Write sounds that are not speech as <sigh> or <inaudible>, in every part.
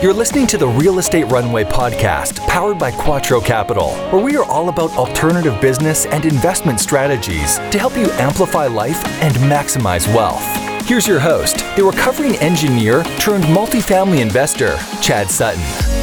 You're listening to the Real Estate Runway podcast, powered by Quattro Capital, where we are all about alternative business and investment strategies to help you amplify life and maximize wealth. Here's your host, the recovering engineer turned multifamily investor, Chad Sutton.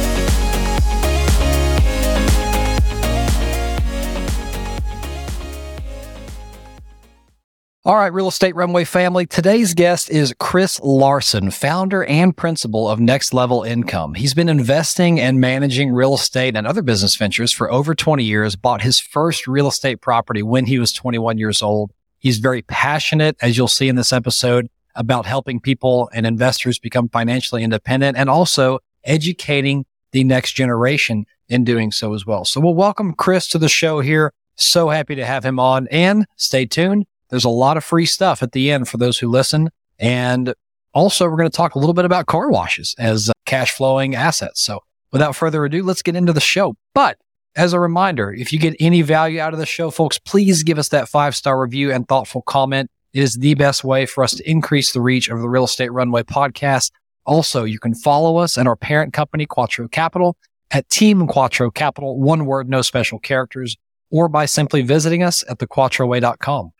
All right, Real Estate Runway family. Today's guest is Chris Larsen, founder and principal of Next Level Income. He's been investing and managing real estate and other business ventures for over 20 years, bought his first real estate property when he was 21 years old. He's very passionate, as you'll see in this episode, about helping people and investors become financially independent and also educating the next generation in doing so as well. So we'll welcome Chris to the show here. So happy to have him on and stay tuned there's a lot of free stuff at the end for those who listen. And also, we're going to talk a little bit about car washes as uh, cash flowing assets. So without further ado, let's get into the show. But as a reminder, if you get any value out of the show, folks, please give us that five star review and thoughtful comment. It is the best way for us to increase the reach of the Real Estate Runway podcast. Also, you can follow us and our parent company, Quattro Capital, at Team Quattro Capital, one word, no special characters, or by simply visiting us at thequattroway.com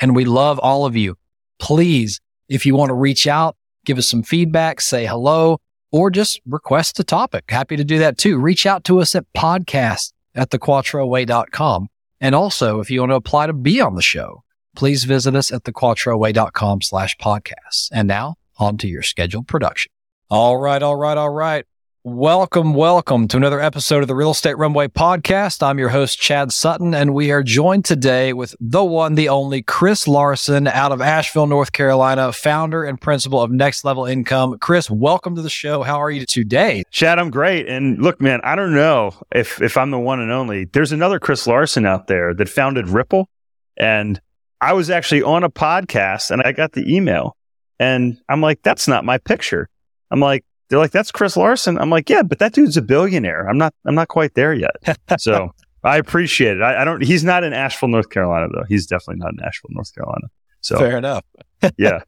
and we love all of you. Please, if you want to reach out, give us some feedback, say hello, or just request a topic. Happy to do that too. Reach out to us at podcast at thequattroway.com. And also, if you want to apply to be on the show, please visit us at thequattroway.com slash podcasts. And now on to your scheduled production. All right, all right, all right. Welcome, welcome to another episode of the Real Estate Runway podcast. I'm your host, Chad Sutton, and we are joined today with the one, the only Chris Larsen out of Asheville, North Carolina, founder and principal of Next Level Income. Chris, welcome to the show. How are you today? Chad, I'm great. And look, man, I don't know if, if I'm the one and only. There's another Chris Larsen out there that founded Ripple. And I was actually on a podcast and I got the email and I'm like, that's not my picture. I'm like, they're like, that's Chris Larsen. I'm like, yeah, but that dude's a billionaire. I'm not, I'm not quite there yet. <laughs> so I appreciate it. I, I, don't, he's not in Asheville, North Carolina though. He's definitely not in Asheville, North Carolina. So fair enough. <laughs> yeah.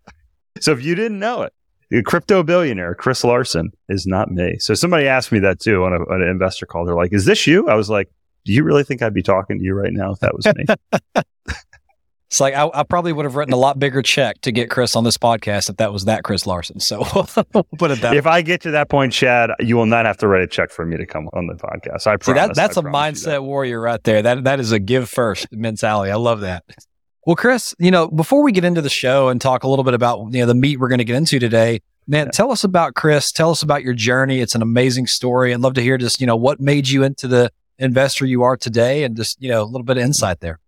So if you didn't know it, the crypto billionaire, Chris Larsen is not me. So somebody asked me that too on, a, on an investor call. They're like, is this you? I was like, do you really think I'd be talking to you right now if that was me? <laughs> It's like I, I, probably would have written a lot bigger check to get Chris on this podcast if that was that Chris Larsen. So we'll <laughs> put it that. If I get to that point, Chad, you will not have to write a check for me to come on the podcast. I promise. See, that, that's I a mindset that. warrior right there. That that is a give first mentality. I love that. Well, Chris, you know, before we get into the show and talk a little bit about you know the meat we're going to get into today, man, yeah. tell us about Chris. Tell us about your journey. It's an amazing story. I'd love to hear just you know what made you into the investor you are today, and just you know a little bit of insight there.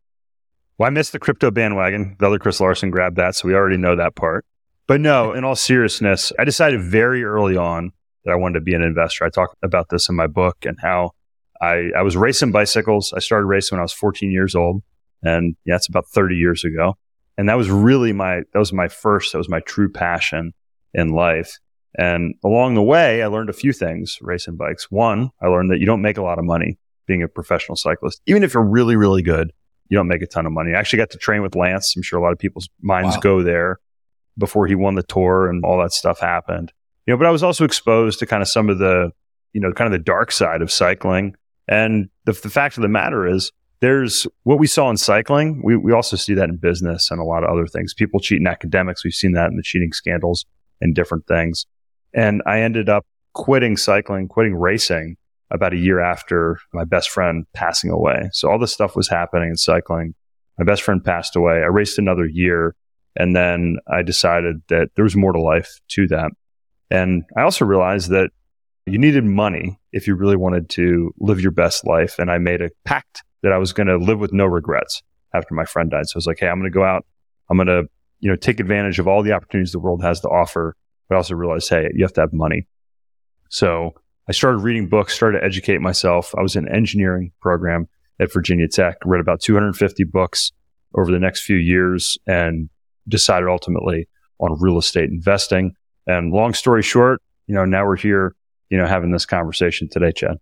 Well, I missed the crypto bandwagon. The other Chris Larsen grabbed that, so we already know that part. But no, in all seriousness, I decided very early on that I wanted to be an investor. I talk about this in my book and how I, I was racing bicycles. I started racing when I was 14 years old. And yeah, it's about 30 years ago. And that was really my, that was my first, that was my true passion in life. And along the way, I learned a few things racing bikes. One, I learned that you don't make a lot of money being a professional cyclist. Even if you're really, really good, you don't make a ton of money. I actually got to train with Lance. I'm sure a lot of people's minds wow. go there before he won the tour and all that stuff happened. You know, but I was also exposed to kind of some of the, you know, kind of the dark side of cycling. And the, the fact of the matter is, there's what we saw in cycling. We, we also see that in business and a lot of other things. People cheat in academics. We've seen that in the cheating scandals and different things. And I ended up quitting cycling, quitting racing about a year after my best friend passing away. So all this stuff was happening in cycling. My best friend passed away. I raced another year and then I decided that there was more to life to that. And I also realized that you needed money if you really wanted to live your best life. And I made a pact that I was going to live with no regrets after my friend died. So I was like, Hey, I'm going to go out. I'm going to, you know, take advantage of all the opportunities the world has to offer. But I also realized, Hey, you have to have money. So I started reading books, started to educate myself. I was in an engineering program at Virginia Tech, read about 250 books over the next few years and decided ultimately on real estate investing. And long story short, you know, now we're here, you know, having this conversation today, Chad.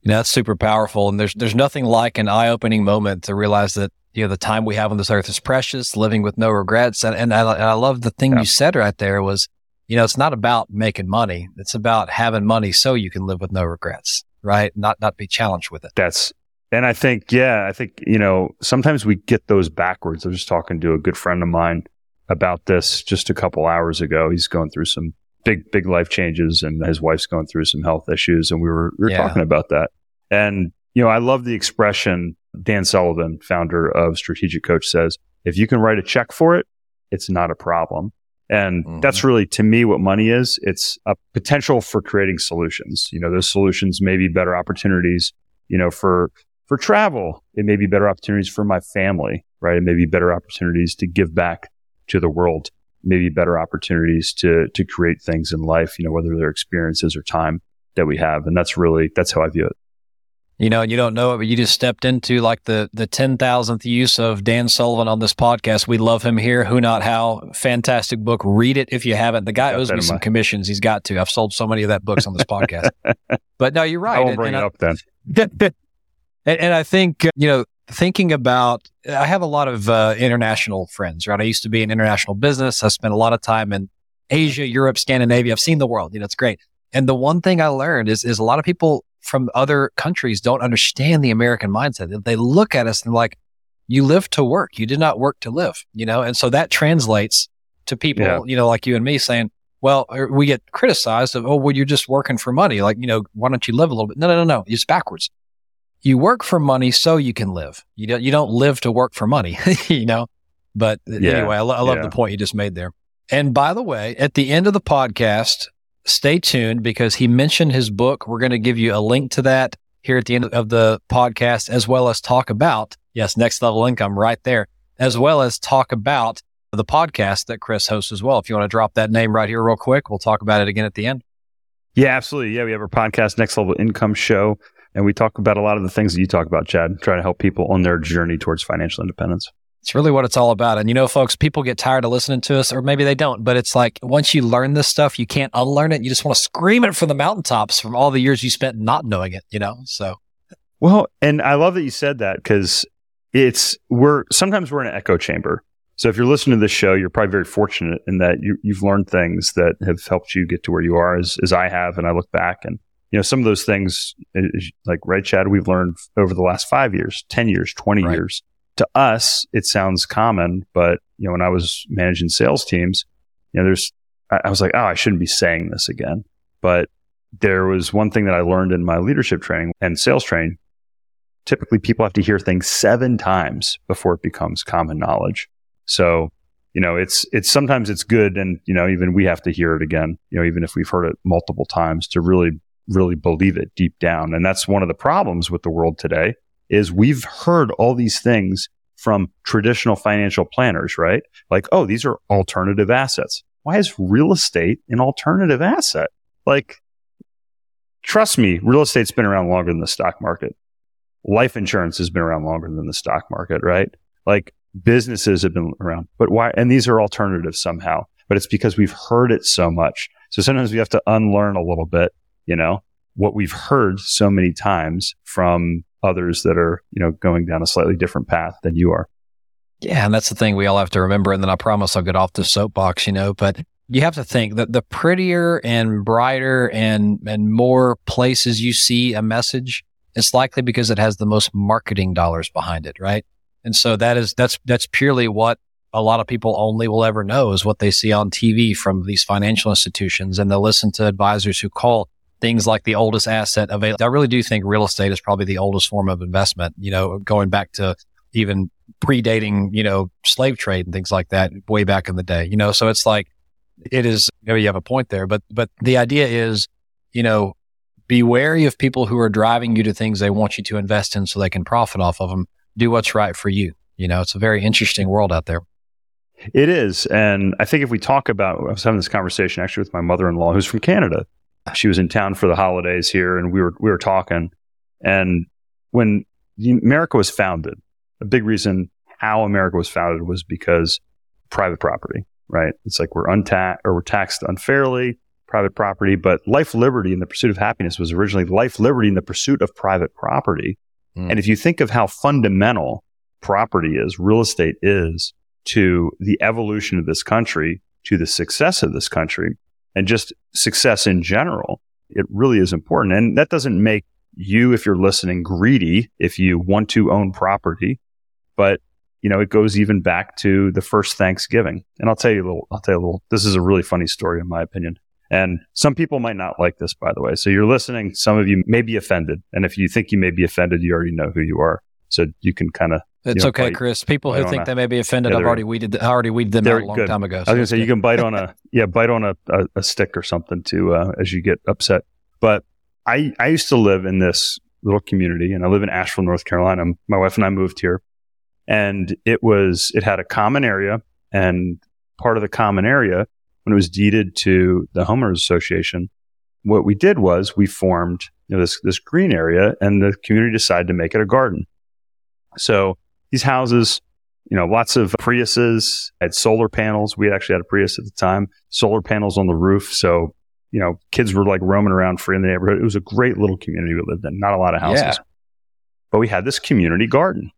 You know, that's super powerful. And there's, there's nothing like an eye opening moment to realize that, you know, the time we have on this earth is precious, living with no regrets. And, and I, and I love the thing yeah. you said right there was you know, it's not about making money. It's about having money so you can live with no regrets, right? Not, not be challenged with it. That's, and I think, yeah, I think, you know, sometimes we get those backwards. I was just talking to a good friend of mine about this just a couple hours ago. He's going through some big, big life changes and his wife's going through some health issues. And we were, we were yeah. talking about that. And, you know, I love the expression Dan Sullivan, founder of Strategic Coach says, if you can write a check for it, it's not a problem. And mm-hmm. that's really to me what money is. It's a potential for creating solutions. You know, those solutions may be better opportunities, you know, for, for travel. It may be better opportunities for my family, right? It may be better opportunities to give back to the world, maybe better opportunities to, to create things in life, you know, whether they're experiences or time that we have. And that's really, that's how I view it. You know, and you don't know it, but you just stepped into like the the ten thousandth use of Dan Sullivan on this podcast. We love him here. Who not how? Fantastic book. Read it if you haven't. The guy owes me some commissions. He's got to. I've sold so many of that books on this podcast. <laughs> but no, you're right. I won't bring and, it up then. <laughs> and, and, I think uh, you know, thinking about. I have a lot of uh, international friends. Right. I used to be in international business. I spent a lot of time in Asia, Europe, Scandinavia. I've seen the world. You know, it's great. And the one thing I learned is is a lot of people from other countries don't understand the American mindset. They look at us and like, you live to work. You did not work to live, you know? And so that translates to people, yeah. you know, like you and me saying, well, er, we get criticized of, oh, well, you're just working for money. Like, you know, why don't you live a little bit? No, no, no, no. It's backwards. You work for money so you can live. You don't, you don't live to work for money, <laughs> you know? But yeah. anyway, I, lo- I love yeah. the point you just made there. And by the way, at the end of the podcast, stay tuned because he mentioned his book. We're going to give you a link to that here at the end of the podcast, as well as talk about, yes, next level income right there, as well as talk about the podcast that Chris hosts as well. If you want to drop that name right here real quick, we'll talk about it again at the end. Yeah, absolutely. Yeah, we have our podcast, Next Level Income Show, and we talk about a lot of the things that you talk about, Chad, trying to help people on their journey towards financial independence. It's really what it's all about. And you know, folks, people get tired of listening to us, or maybe they don't, but it's like once you learn this stuff, you can't unlearn it. You just want to scream it from the mountaintops from all the years you spent not knowing it, you know? So, well, and I love that you said that because it's, we're sometimes we're in an echo chamber. So if you're listening to this show, you're probably very fortunate in that you, you've learned things that have helped you get to where you are as, as I have. And I look back and, you know, some of those things, like, Red Chad, we've learned over the last five years, 10 years, 20 right. years to us, it sounds common, but you know, when I was managing sales teams, you know, there's, I, I was like, oh, I shouldn't be saying this again. But there was one thing that I learned in my leadership training and sales training. Typically, people have to hear things seven times before it becomes common knowledge. So, you know, it's, it's sometimes it's good. And, you know, even we have to hear it again, you know, even if we've heard it multiple times to really, really believe it deep down. And that's one of the problems with the world today is we've heard all these things from traditional financial planners, right? Like, oh, these are alternative assets. Why is real estate an alternative asset? Like, trust me, real estate's been around longer than the stock market. Life insurance has been around longer than the stock market, right? Like, businesses have been around, but why? And these are alternatives somehow, but it's because we've heard it so much. So sometimes we have to unlearn a little bit, you know, what we've heard so many times from others that are, you know, going down a slightly different path than you are. Yeah, and that's the thing we all have to remember. And then I promise I'll get off the soapbox, you know, but you have to think that the prettier and brighter and and more places you see a message, it's likely because it has the most marketing dollars behind it, right? And so that is that's that's purely what a lot of people only will ever know is what they see on TV from these financial institutions and they'll listen to advisors who call things like the oldest asset available. I really do think real estate is probably the oldest form of investment, you know, going back to even predating, you know, slave trade and things like that way back in the day, you know, so it's like, it is, maybe you have a point there, but, but the idea is, you know, be wary of people who are driving you to things they want you to invest in so they can profit off of them. Do what's right for you. You know, it's a very interesting world out there. It is. And I think if we talk about, I was having this conversation actually with my mother in law who's from Canada she was in town for the holidays here, and we were we were talking. And when America was founded, a big reason how America was founded was because private property, right? It's like we're untaxed or we're taxed unfairly, private property, but life, liberty, and the pursuit of happiness was originally life, liberty, and the pursuit of private property. Mm. And if you think of how fundamental property is, real estate is to the evolution of this country, to the success of this country, and just success in general, it really is important. And that doesn't make you, if you're listening, greedy if you want to own property. But, you know, it goes even back to the first Thanksgiving. And I'll tell you a little, I'll tell you a little, this is a really funny story in my opinion. And some people might not like this, by the way. So you're listening. Some of you may be offended. And if you think you may be offended, you already know who you are. So you can kind of. It's okay, bite- Chris. People who think a- they may be offended, Yeah, I've already weeded, I already weeded them out a long good. time ago. I was going to it's say you can bite on a <laughs> yeah, bite on a, a, a stick or something to uh, as you get upset. But I I used to live in this little community, and I live in Asheville, North Carolina. My wife and I moved here, and it was it had a common area, and part of the common area when it was deeded to the homeowners association, what we did was we formed you know, this this green area, and the community decided to make it a garden. So these houses you know, lots of Priuses, had solar panels. We actually had a Prius at the time, solar panels on the roof. So, you know, kids were like roaming around free in the neighborhood. It was a great little community we lived in, not a lot of houses. Yeah. But we had this community garden.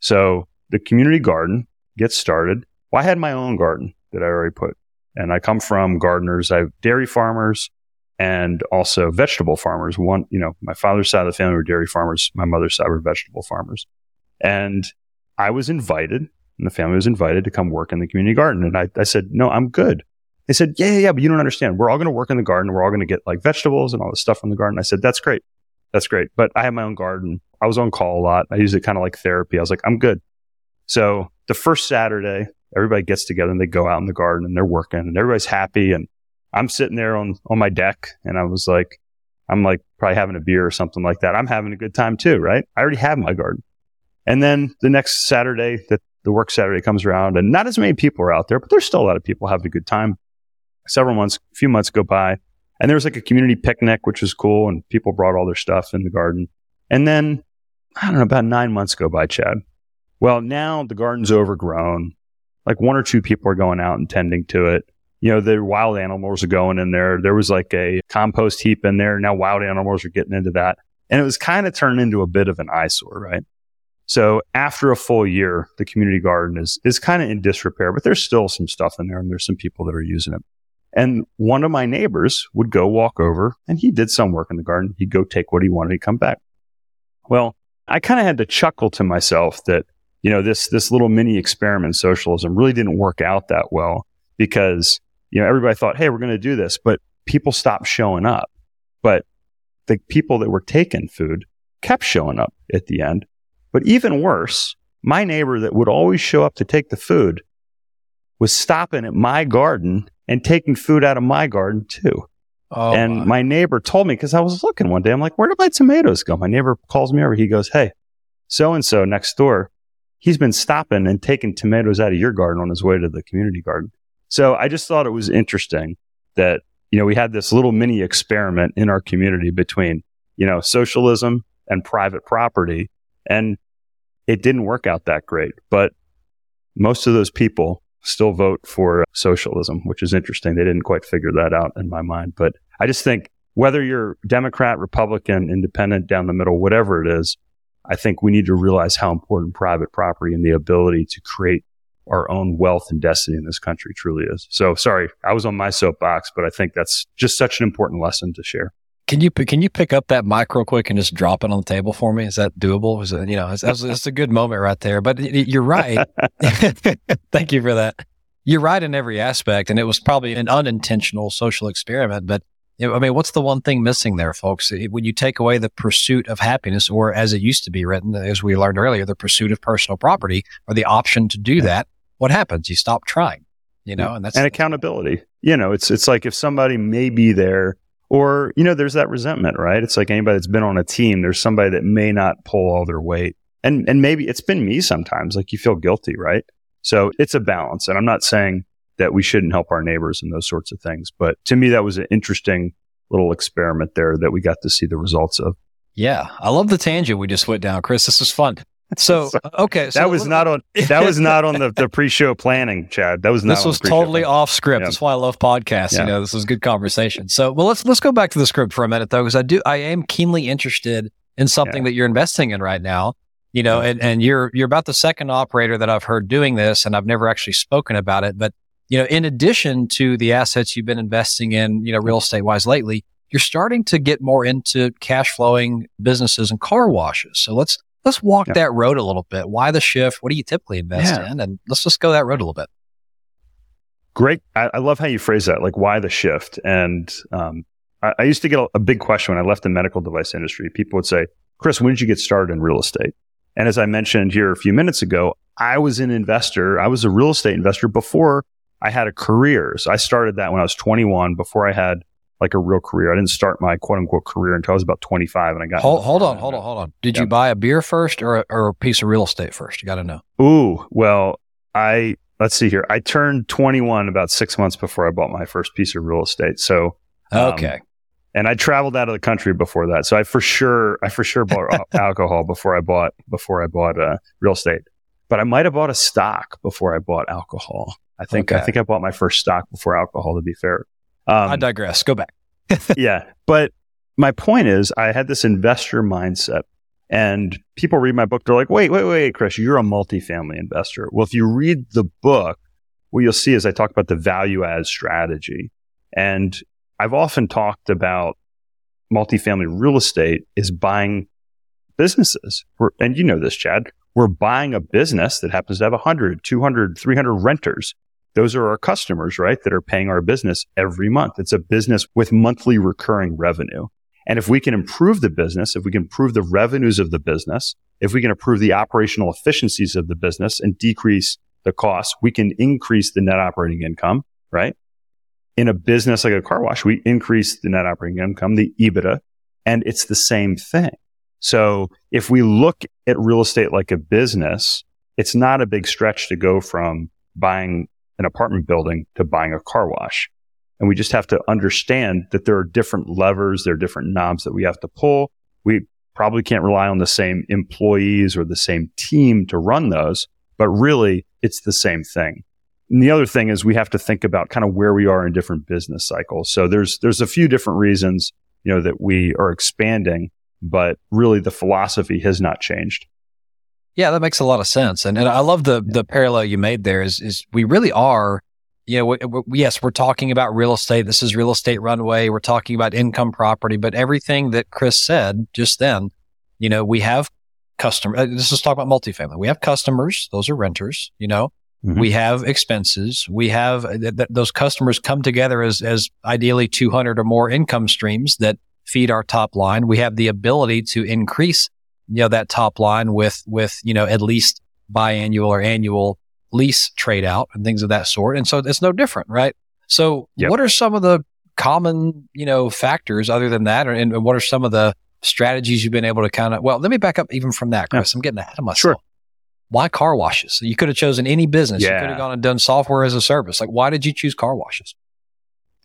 So the community garden gets started. Well, I had my own garden that I already put. And I come from gardeners. I have dairy farmers and also vegetable farmers. One, you know, my father's side of the family were dairy farmers. My mother's side were vegetable farmers. And I was invited, and the family was invited to come work in the community garden. And I, I said, no, I'm good. They said, yeah, yeah, yeah, but you don't understand. We're all going to work in the garden. We're all going to get like vegetables and all this stuff from the garden. I said, that's great. That's great. But I have my own garden. I was on call a lot. I use it kind of like therapy. I was like, I'm good. So the first Saturday, everybody gets together and they go out in the garden and they're working and everybody's happy. And I'm sitting there on, on my deck and I was like, I'm like probably having a beer or something like that. I'm having a good time too, right? I already have my garden. And then the next Saturday, that the work Saturday comes around, and not as many people are out there, but there's still a lot of people having a good time. Several months, a few months go by, and there was like a community picnic, which was cool, and people brought all their stuff in the garden. And then I don't know, about nine months go by, Chad. Well, now the garden's overgrown. Like one or two people are going out and tending to it. You know, the wild animals are going in there. There was like a compost heap in there. Now wild animals are getting into that. And it was kind of turned into a bit of an eyesore, right? So after a full year, the community garden is, is kind of in disrepair, but there's still some stuff in there and there's some people that are using it. And one of my neighbors would go walk over and he did some work in the garden. He'd go take what he wanted. He'd come back. Well, I kind of had to chuckle to myself that, you know, this, this little mini experiment socialism really didn't work out that well because, you know, everybody thought, Hey, we're going to do this, but people stopped showing up. But the people that were taking food kept showing up at the end. But even worse, my neighbor that would always show up to take the food was stopping at my garden and taking food out of my garden too. Oh, and my. my neighbor told me because I was looking one day, I'm like, where did my tomatoes go? My neighbor calls me over. He goes, Hey, so and so next door, he's been stopping and taking tomatoes out of your garden on his way to the community garden. So I just thought it was interesting that, you know, we had this little mini experiment in our community between, you know, socialism and private property. And it didn't work out that great. But most of those people still vote for socialism, which is interesting. They didn't quite figure that out in my mind. But I just think whether you're Democrat, Republican, independent, down the middle, whatever it is, I think we need to realize how important private property and the ability to create our own wealth and destiny in this country truly is. So sorry, I was on my soapbox, but I think that's just such an important lesson to share. Can you can you pick up that mic real quick and just drop it on the table for me? Is that doable? Is it you know? It's, a good moment right there. But you're right. <laughs> <laughs> Thank you for that. You're right in every aspect, and it was probably an unintentional social experiment. But you know, I mean, what's the one thing missing there, folks? When you take away the pursuit of happiness, or as it used to be written, as we learned earlier, the pursuit of personal property, or the option to do that, what happens? You stop trying. You know, and that's and accountability. You know, it's it's like if somebody may be there, or you know, there's that resentment, right? It's like anybody that's been on a team. There's somebody that may not pull all their weight, and and maybe it's been me sometimes. Like you feel guilty, right? So it's a balance, and I'm not saying that we shouldn't help our neighbors and those sorts of things, but to me, that was an interesting little experiment there that we got to see the results of. yeah. I love the tangent we just went down, Chris. This is fun. <laughs> So uh, okay, so that was not on that was not on the, the <laughs> pre-show planning, Chad. That was not. this was totally planning. off script. Yeah. That's why I love podcasts. Yeah. You know, this was good conversation. So, well, let's let's go back to the script for a minute though, because I do I am keenly interested in something Yeah. that you're investing in right now. You know, and, and you're you're about the second operator that I've heard doing this, and I've never actually spoken about it. But you know, in addition to the assets you've been investing in, you know, real estate wise lately, you're starting to get more into cash flowing businesses and car washes. So let's let's walk yeah. that road a little bit. Why the shift? What do you typically invest yeah. in? And let's just go that road a little bit. Great. I, I love how you phrase that. Like, why the shift? And um, I, I, used to get a, a big question when I left the medical device industry. People would say, "Chris, when did you get started in real estate?" And as I mentioned here a few minutes ago, I was an investor. I was a real estate investor before I had a career. So I started that when I was 21 before I had like a real career. I didn't start my quote unquote career until I was about 25 and I got. Hold, hold on, hold on, hold on. Did you buy a beer first or a, or a piece of real estate first? You got to know. Ooh, well, I, let's see here. I turned 21 about six months before I bought my first piece of real estate. So, um, okay. And I traveled out of the country before that. So I for sure, I for sure bought <laughs> alcohol before I bought, before I bought uh, real estate. But I might have bought a stock before I bought alcohol. I think okay. I think I bought my first stock before alcohol. To be fair, um, I digress. Go back. <laughs> yeah, but my point is, I had this investor mindset, and people read my book. They're like, "Wait, wait, wait, Chris, you're a multifamily investor." Well, if you read the book, what you'll see is I talk about the value add strategy, and I've often talked about multifamily real estate is buying businesses. We're, and you know this, Chad. We're buying a business that happens to have 100, 200, 300 renters. Those are our customers, right? That are paying our business every month. It's a business with monthly recurring revenue. And if we can improve the business, if we can improve the revenues of the business, if we can improve the operational efficiencies of the business and decrease the costs, we can increase the net operating income, right? In a business like a car wash, we increase the net operating income, the EBITDA, and it's the same thing. So if we look at real estate like a business, it's not a big stretch to go from buying an apartment building to buying a car wash. And we just have to understand that there are different levers, there are different knobs that we have to pull. We probably can't rely on the same employees or the same team to run those, but really it's the same thing. And the other thing is we have to think about kind of where we are in different business cycles. So there's there's a few different reasons, you know, that we are expanding but really the philosophy has not changed. Yeah, that makes a lot of sense. And, and I love the, the parallel you made there is, is we really are, you know, we, we, yes, we're talking about real estate. This is real estate runway. We're talking about income property, but everything that Chris said just then, you know, we have customers. Uh, this is talking about multifamily. We have customers. Those are renters, you know, mm-hmm. we have expenses. We have uh, th- th- those customers come together as, as ideally 200 or more income streams that feed our top line. We have the ability to increase, you know, that top line with, with, you know, at least biannual or annual lease trade out and things of that sort. And so it's no different, right? So yep. what are some of the common, you know, factors other than that? Or, and what are some of the strategies you've been able to kind of, well, let me back up even from that, Chris. Yeah. I'm getting ahead of myself. Sure. Why car washes? You could have chosen any business. Yeah. You could have gone and done software as a service. Like, why did you choose car washes?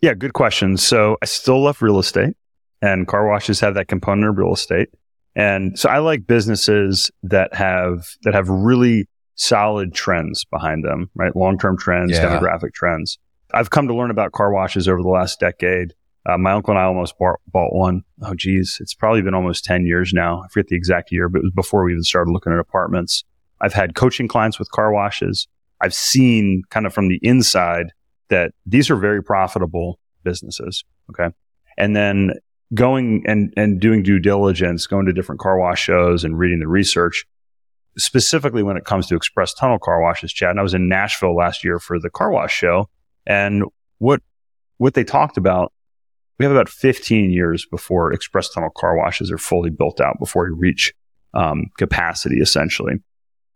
Yeah, good question. So I still love real estate and car washes have that component of real estate. And so I like businesses that have that have really solid trends behind them, right? Long-term trends, yeah. demographic trends. I've come to learn about car washes over the last decade. Uh, my uncle and I almost bought, bought one. Oh, geez, it's probably been almost 10 years now. I forget the exact year, but it was before we even started looking at apartments. I've had coaching clients with car washes. I've seen kind of from the inside that these are very profitable businesses. Okay. And then going and, and doing due diligence, going to different car wash shows and reading the research, specifically when it comes to express tunnel car washes, Chad. And I was in Nashville last year for the car wash show. And what, what they talked about, we have about 15 years before express tunnel car washes are fully built out before we reach um, capacity, essentially.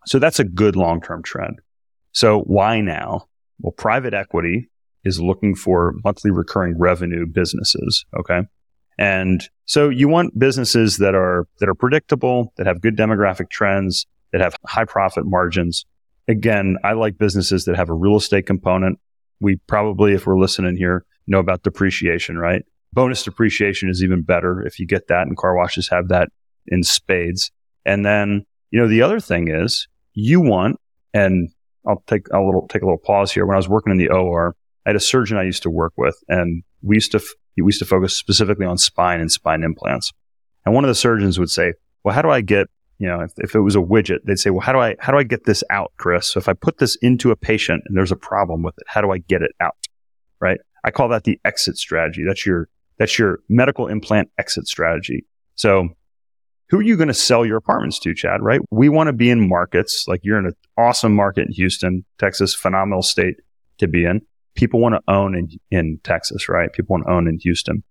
So that's a good long term trend. So why now? Well, private equity is looking for monthly recurring revenue businesses. Okay. And so you want businesses that are, that are predictable, that have good demographic trends, that have high profit margins. Again, I like businesses that have a real estate component. We probably, if we're listening here, know about depreciation, right? Bonus depreciation is even better if you get that and car washes have that in spades. And then, you know, the other thing is you want, and I'll take a little, take a little pause here. When I was working in the OR, I had a surgeon I used to work with and we used to we used to focus specifically on spine and spine implants. And one of the surgeons would say, well, how do I get You know, if, if it was a widget, they'd say, well, how do I, how do I get this out, Chris? So if I put this into a patient and there's a problem with it, how do I get it out? Right. I call that the exit strategy. That's your, that's your medical implant exit strategy. So who are you going to sell your apartments to, Chad? Right. We want to be in markets like you're in an awesome market in Houston, Texas, phenomenal state to be in. People want to own in, in Texas, right? People want to own in Houston.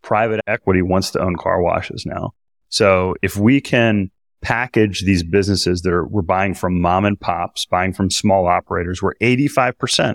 Private equity wants to own car washes now. So if we can package these businesses that are, we're buying from mom and pops, buying from small operators, where 85%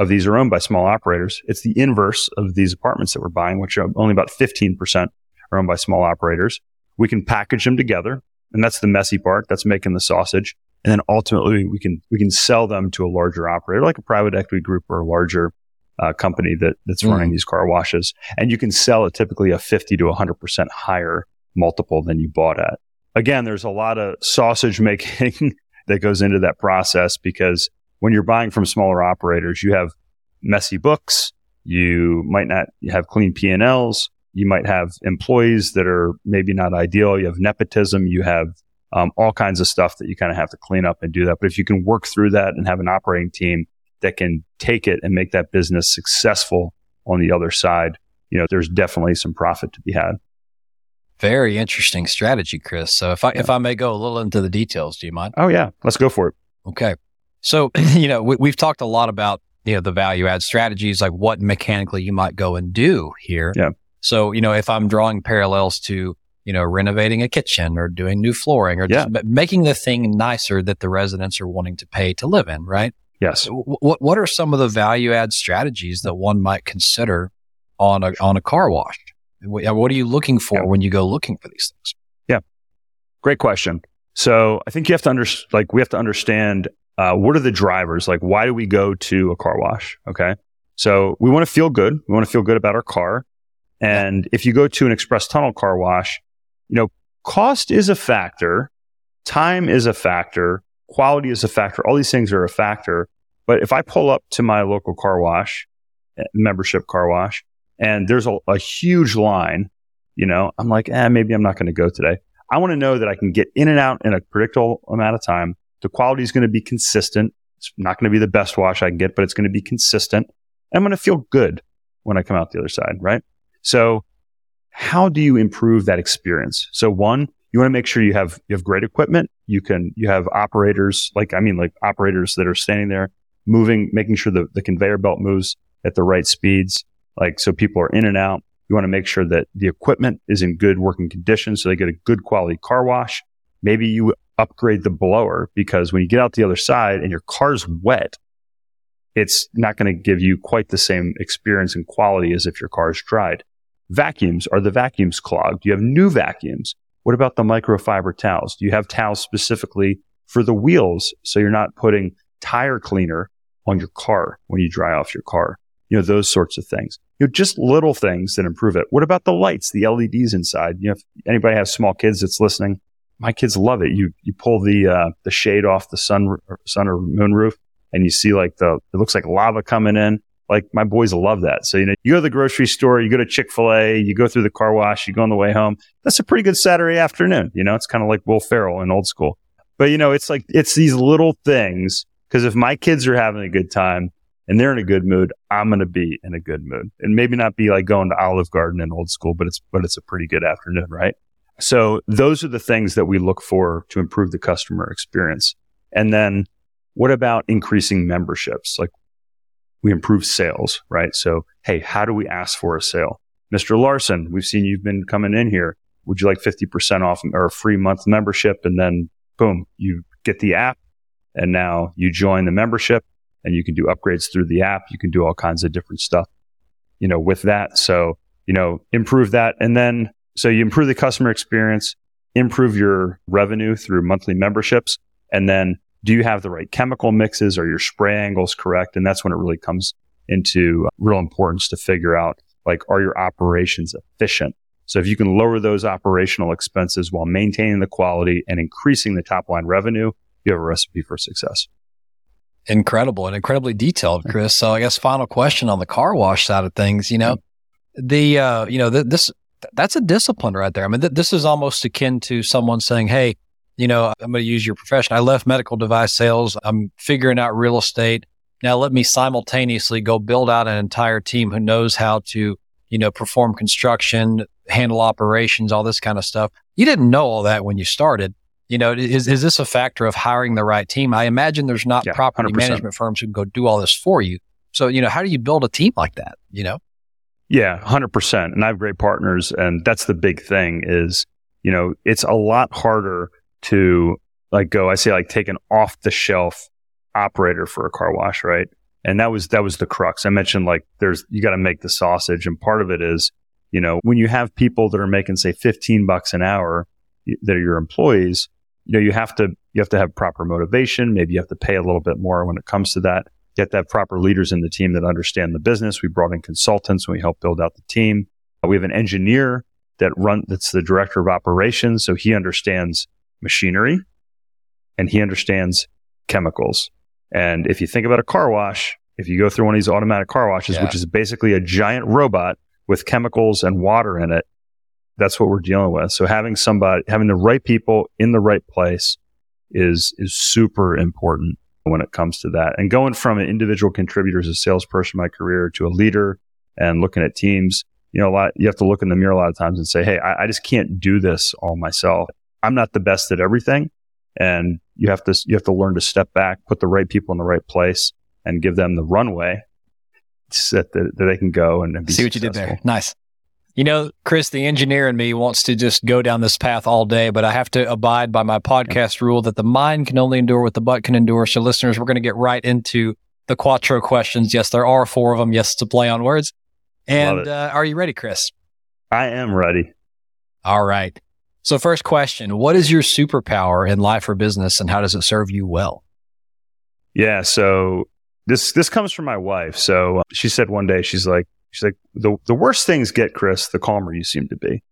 of these are owned by small operators. It's the inverse of these apartments that we're buying, which are only about 15% are owned by small operators. We can package them together. And that's the messy part. That's making the sausage. And then ultimately we can, we can sell them to a larger operator, like a private equity group or a larger uh, company that, that's mm. running these car washes. And you can sell at typically a 50 to 100% higher multiple than you bought at. Again, there's a lot of sausage making <laughs> that goes into that process because when you're buying from smaller operators, you have messy books. You might not have clean P&Ls. You might have employees that are maybe not ideal. You have nepotism. You have um, all kinds of stuff that you kind of have to clean up and do that. But if you can work through that and have an operating team that can take it and make that business successful on the other side, you know, there's definitely some profit to be had. Very interesting strategy, Chris. So if I yeah. if I may go a little into the details, do you mind? Oh yeah, let's go for it. Okay. So <clears throat> you know we, we've talked a lot about you know the value add strategies, like what mechanically you might go and do here. Yeah. So you know if I'm drawing parallels to you know renovating a kitchen or doing new flooring or yeah. just making the thing nicer that the residents are wanting to pay to live in, right? Yes. What what are some of the value add strategies that one might consider on a on a car wash? What are you looking for yeah. when you go looking for these things? Yeah, great question. So I think you have to under like we have to understand uh, what are the drivers. Like, why do we go to a car wash? Okay, so we want to feel good. We want to feel good about our car. And if you go to an express tunnel car wash, you know, cost is a factor, time is a factor, quality is a factor. All these things are a factor. But if I pull up to my local car wash, eh, membership car wash, and there's a, a huge line, you know, I'm like, eh, maybe I'm not going to go today. I want to know that I can get in and out in a predictable amount of time. The quality is going to be consistent. It's not going to be the best wash I can get, but it's going to be consistent. I'm going to feel good when I come out the other side, right? So how do you improve that experience? So one, you want to make sure you have, you have great equipment. You can, you have operators, like, I mean, like operators that are standing there moving, making sure the, the conveyor belt moves at the right speeds. Like, so people are in and out. You want to make sure that the equipment is in good working condition so they get a good quality car wash. Maybe you upgrade the blower because when you get out the other side and your car's wet, it's not going to give you quite the same experience and quality as if your car is dried. Vacuums. Are the vacuums clogged? Do you have new vacuums? What about the microfiber towels? Do you have towels specifically for the wheels so you're not putting tire cleaner on your car when you dry off your car? You know, those sorts of things you know, just little things that improve it. What about the lights, the LEDs inside? You know, if anybody has small kids that's listening, my kids love it. You you pull the uh, the shade off the sun sun or moon roof, and you see like the it looks like lava coming in. Like my boys love that. So you know, you go to the grocery store, you go to Chick fil A, you go through the car wash, you go on the way home. That's a pretty good Saturday afternoon. You know, it's kind of like Will Ferrell in old school. But you know, it's like it's these little things because if my kids are having a good time, and they're in a good mood, I'm going to be in a good mood. And maybe not be like going to Olive Garden in old school, but it's, but it's a pretty good afternoon, right? So those are the things that we look for to improve the customer experience. And then what about increasing memberships? Like we improve sales, right? So, hey, how do we ask for a sale? Mr. Larsen, we've seen you've been coming in here. Would you like 50% off or a free month membership? And then boom, you get the app and now you join the membership and you can do upgrades through the app. You can do all kinds of different stuff, you know, with that. So, you know, improve that. And then, so you improve the customer experience, improve your revenue through monthly memberships. And then do you have the right chemical mixes? Are your spray angles correct? And that's when it really comes into real importance to figure out like, are your operations efficient? So if you can lower those operational expenses while maintaining the quality and increasing the top line revenue, you have a recipe for success incredible and incredibly detailed, Chris. So I guess final question on the car wash side of things, you know, the, uh, you know, th- this, that's a discipline right there. I mean, th- this is almost akin to someone saying, Hey, you know, I'm going to use your profession. I left medical device sales. I'm figuring out real estate. Now let me simultaneously go build out an entire team who knows how to, you know, perform construction, handle operations, all this kind of stuff. You didn't know all that when you started. You know, is, is this a factor of hiring the right team? I imagine there's not Yeah, property 100%. management firms who can go do all this for you. So, you know, how do you build a team like that? You know? Yeah, 100%. And I have great partners. And that's the big thing is, you know, it's a lot harder to like go, I say like take an off the shelf operator for a car wash, right? And that was, that was the crux. I mentioned like there's, you got to make the sausage. And part of it is, you know, when you have people that are making say 15 bucks an hour that are your employees, you know, you have to, you have to have proper motivation. Maybe you have to pay a little bit more when it comes to that. You have to have proper leaders in the team that understand the business. We brought in consultants and we helped build out the team. We have an engineer that run that's the director of operations, so he understands machinery and he understands chemicals. And if you think about a car wash, if you go through one of these automatic car washes, Yeah. which is basically a giant robot with chemicals and water in it, that's what we're dealing with. So having somebody, having the right people in the right place is is super important when it comes to that. And going from an individual contributor as a salesperson in my career to a leader and looking at teams, you know, a lot you have to look in the mirror a lot of times and say, Hey, I, I just can't do this all myself. I'm not the best at everything. And you have to you have to learn to step back, put the right people in the right place, and give them the runway so that, that they can go and, See what you did there. Nice. You know, Chris, the engineer in me wants to just go down this path all day, but I have to abide by my podcast rule that the mind can only endure what the butt can endure. So, listeners, we're going to get right into the Quattro questions. Yes, there are four of them. Yes, it's a play on words. And uh, are you ready, Chris? I am ready. All right. So, first question What is your superpower in life or business, and how does it serve you well? Yeah. So this this comes from my wife. So she said one day she's like she's like the the worse things get, Chris, the calmer you seem to be.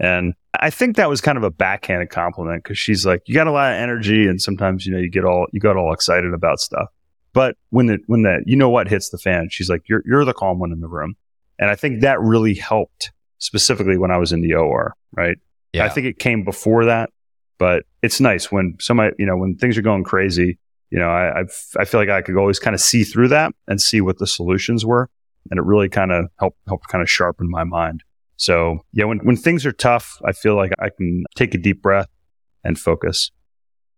And I think that was kind of a backhanded compliment because she's like you got a lot of energy and sometimes you know you get all you got all excited about stuff. But when the when the you know what hits the fan, she's like you're you're the calm one in the room. And I think that really helped specifically when I was in the OR, right? I think it came before that, but it's nice when somebody, you know, when things are going crazy, you know, I, I've, I feel like I could always kind of see through that and see what the solutions were. And it really kind of helped, helped kind of sharpen my mind. So yeah, when, when things are tough, I feel like I can take a deep breath and focus.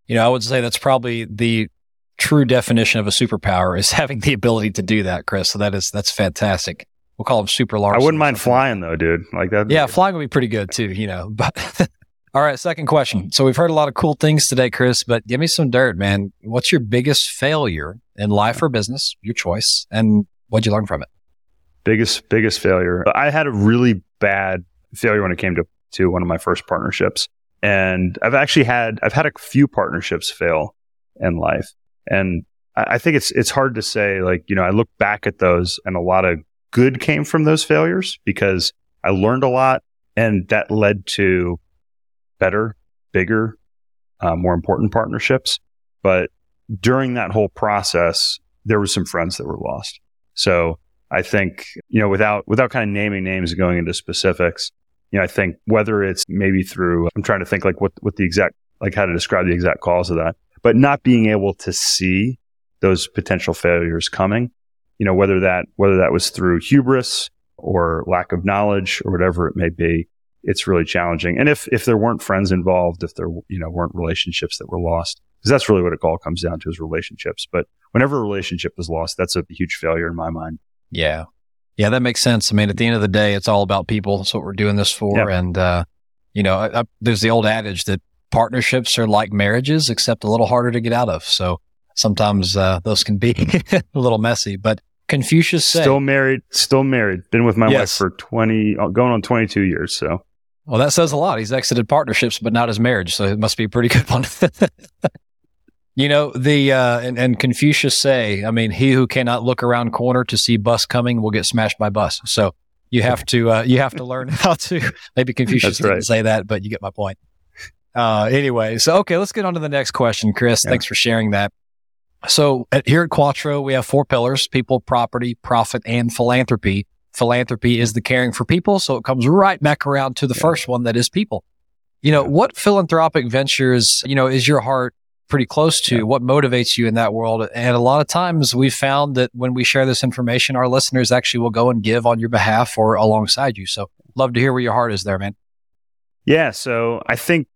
You know, I would say that's probably the true definition of a superpower is <laughs> having the ability to do that, Chris. So that is that's fantastic. We'll call him super large. I wouldn't mind flying though, dude. Like that. Yeah, flying would be pretty good too, you know. <laughs> But all right, second question. So we've heard a lot of cool things today, Chris, but give me some dirt, man. What's your biggest failure in life or business? Your choice. And what'd you learn from it? biggest biggest failure. I had a really bad failure when it came to to one of my first partnerships, and I've actually had I've had a few partnerships fail in life, and I, I think it's it's hard to say like you know I look back at those and a lot of good came from those failures because I learned a lot, and that led to better, bigger, uh, more important partnerships. But during that whole process, there were some friends that were lost. So I think, you know, without without kind of naming names and going into specifics, you know, I think whether it's maybe through I'm trying to think like what what the exact like how to describe the exact cause of that, but not being able to see those potential failures coming, you know, whether that whether that was through hubris or lack of knowledge or whatever it may be, it's really challenging. And if if there weren't friends involved, if there you know weren't relationships that were lost, because that's really what it all comes down to is relationships. But whenever a relationship is lost, that's a huge failure in my mind. Yeah. Yeah, that makes sense. I mean, at the end of the day, it's all about people. That's what we're doing this for. Yeah. And, uh, you know, I, I, there's the old adage that partnerships are like marriages, except a little harder to get out of. So sometimes uh, those can be <laughs> a little messy. But Confucius said, Still married, still married. Been with my Yes. wife for 20, uh, going on 22 years. So well, that says a lot. He's exited partnerships, but not his marriage. So it must be a pretty good one. <laughs> you know, the, uh, and, and Confucius say, I mean, he who cannot look around corner to see bus coming will get smashed by bus. So you have to, uh, you have to learn <laughs> how to, maybe Confucius didn't say that, but you get my point. Uh, anyway, so okay, let's get on to the next question, Chris. Yeah. Thanks for sharing that. So at, here at Quattro, we have four pillars: people, property, profit, and philanthropy. philanthropy is the caring for people. So it comes right back around to the yeah. first one that is people. You know, what philanthropic ventures, you know, is your heart pretty close to? Yeah. What motivates you in that world? And a lot of times we've found that when we share this information, our listeners actually will go and give on your behalf or alongside you. So love to hear where your heart is there, man. Yeah. So I think,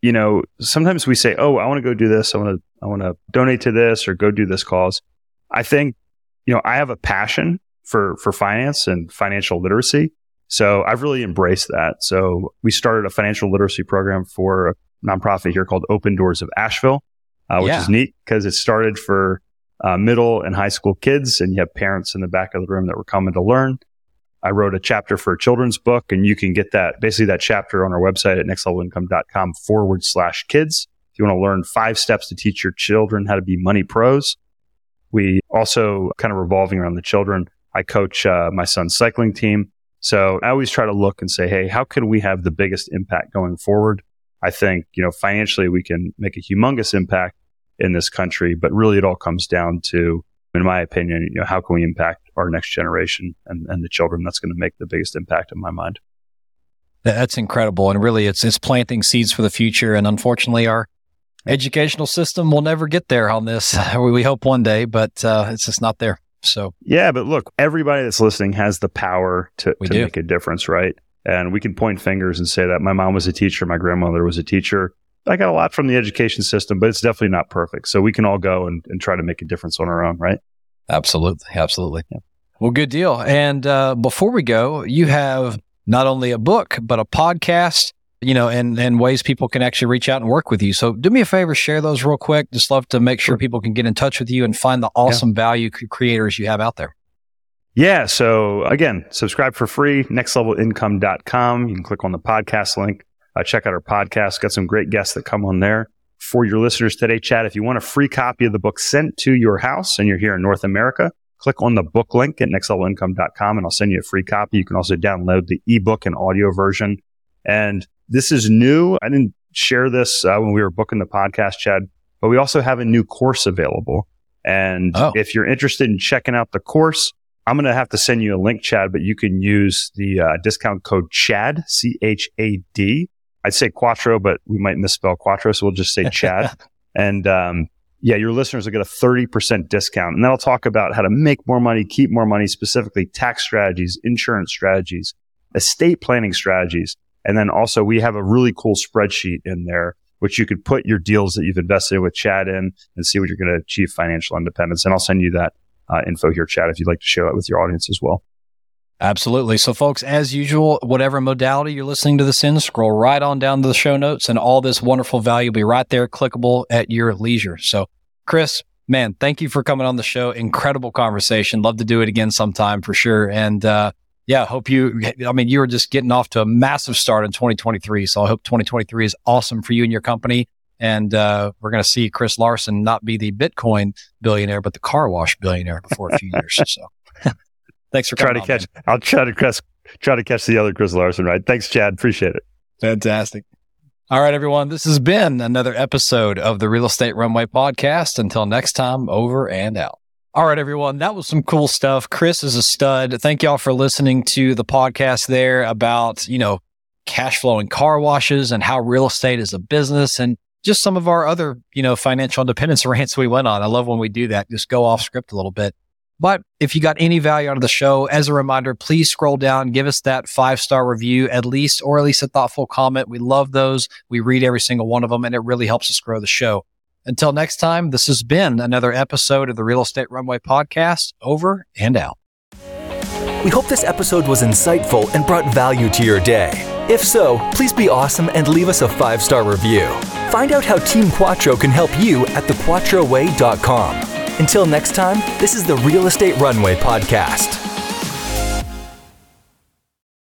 you know, sometimes we say, Oh, I want to go do this. I want to, I want to donate to this or go do this cause. I think, you know, I have a passion for, for finance and financial literacy. So I've really embraced that. So we started a financial literacy program for a nonprofit here called Open Doors of Asheville, uh, which yeah. is neat because it started for uh, middle and high school kids, and you have parents in the back of the room that were coming to learn. I wrote a chapter for a children's book, and you can get that basically that chapter on our website at nextlevelincome.com forward slash kids. If you want to learn five steps to teach your children how to be money pros, we also kind of revolving around the children. I coach uh, my son's cycling team. So I always try to look and say, hey, how can we have the biggest impact going forward? I think, you know, financially we can make a humongous impact in this country, but really it all comes down to, in my opinion, you know, how can we impact our next generation and, and the children? That's going to make the biggest impact in my mind. That's incredible. And really it's, it's planting seeds for the future. And unfortunately our educational system will never get there on this. <laughs> we hope one day, but uh, it's just not there. So yeah, but look, everybody that's listening has the power to, to make a difference, right? And we can point fingers and say that my mom was a teacher, my grandmother was a teacher. I got a lot from the education system, but it's definitely not perfect. So we can all go and, and try to make a difference on our own, right? Absolutely. Absolutely. Yeah. Well, good deal. And uh, before we go, you have not only a book, but a podcast you know, and, and ways people can actually reach out and work with you. So do me a favor, share those real quick. Just love to make sure people can get in touch with you and find the awesome yeah. value creators you have out there. Yeah. So again, subscribe for free, nextlevelincome.com. You can click on the podcast link. Uh, check out our podcast. Got some great guests that come on there. For your listeners today, Chad, if you want a free copy of the book sent to your house and you're here in North America, click on the book link at nextlevelincome.com and I'll send you a free copy. You can also download the ebook and audio version. And this is new. I didn't share this uh, when we were booking the podcast, Chad, but we also have a new course available. And oh. if you're interested in checking out the course, I'm going to have to send you a link, Chad, but you can use the uh, discount code CHAD, C H A D. I'd say Quattro, but we might misspell Quattro, so we'll just say <laughs> Chad. and um, yeah, your listeners will get a 30% discount. And that'll talk about how to make more money, keep more money, specifically tax strategies, insurance strategies, estate planning strategies. And then also we have a really cool spreadsheet in there, which you could put your deals that you've invested with Chad in and see what you're going to achieve financial independence. And I'll send you that uh, info here, Chad, if you'd like to share that with your audience as well. Absolutely. So, folks, as usual, whatever modality you're listening to this in, scroll right on down to the show notes, and all this wonderful value will be right there, clickable at your leisure. So, Chris, man, thank you for coming on the show. Incredible conversation. Love to do it again sometime for sure. And uh, yeah, hope you, I mean, you were just getting off to a massive start in 2023. So I hope 2023 is awesome for you and your company. And uh, we're going to see Chris Larsen not be the Bitcoin billionaire, but the car wash billionaire before a few years. So <laughs> thanks for trying to catch. Man. I'll try to catch, try to catch the other Chris Larsen, right? Thanks, Chad. Appreciate it. Fantastic. All right, everyone. This has been another episode of the Real Estate Runway podcast. Until next time, over and out. All right, everyone. That was some cool stuff. Chris is a stud. Thank y'all for listening to the podcast there about, you know, cash flowing car washes and how real estate is a business and just some of our other, you know, financial independence <laughs> rants we went on. I love when we do that. Just go off script a little bit. But if you got any value out of the show, as a reminder, please scroll down, give us that five star review at least, or at least a thoughtful comment. We love those. We read every single one of them and it really helps us grow the show. Until next time, this has been another episode of the Real Estate Runway podcast. Over and out. We hope this episode was insightful and brought value to your day. If so, please be awesome and leave us a five star review. Find out how Team Quattro can help you at thequattroway.com. Until next time, this is the Real Estate Runway podcast.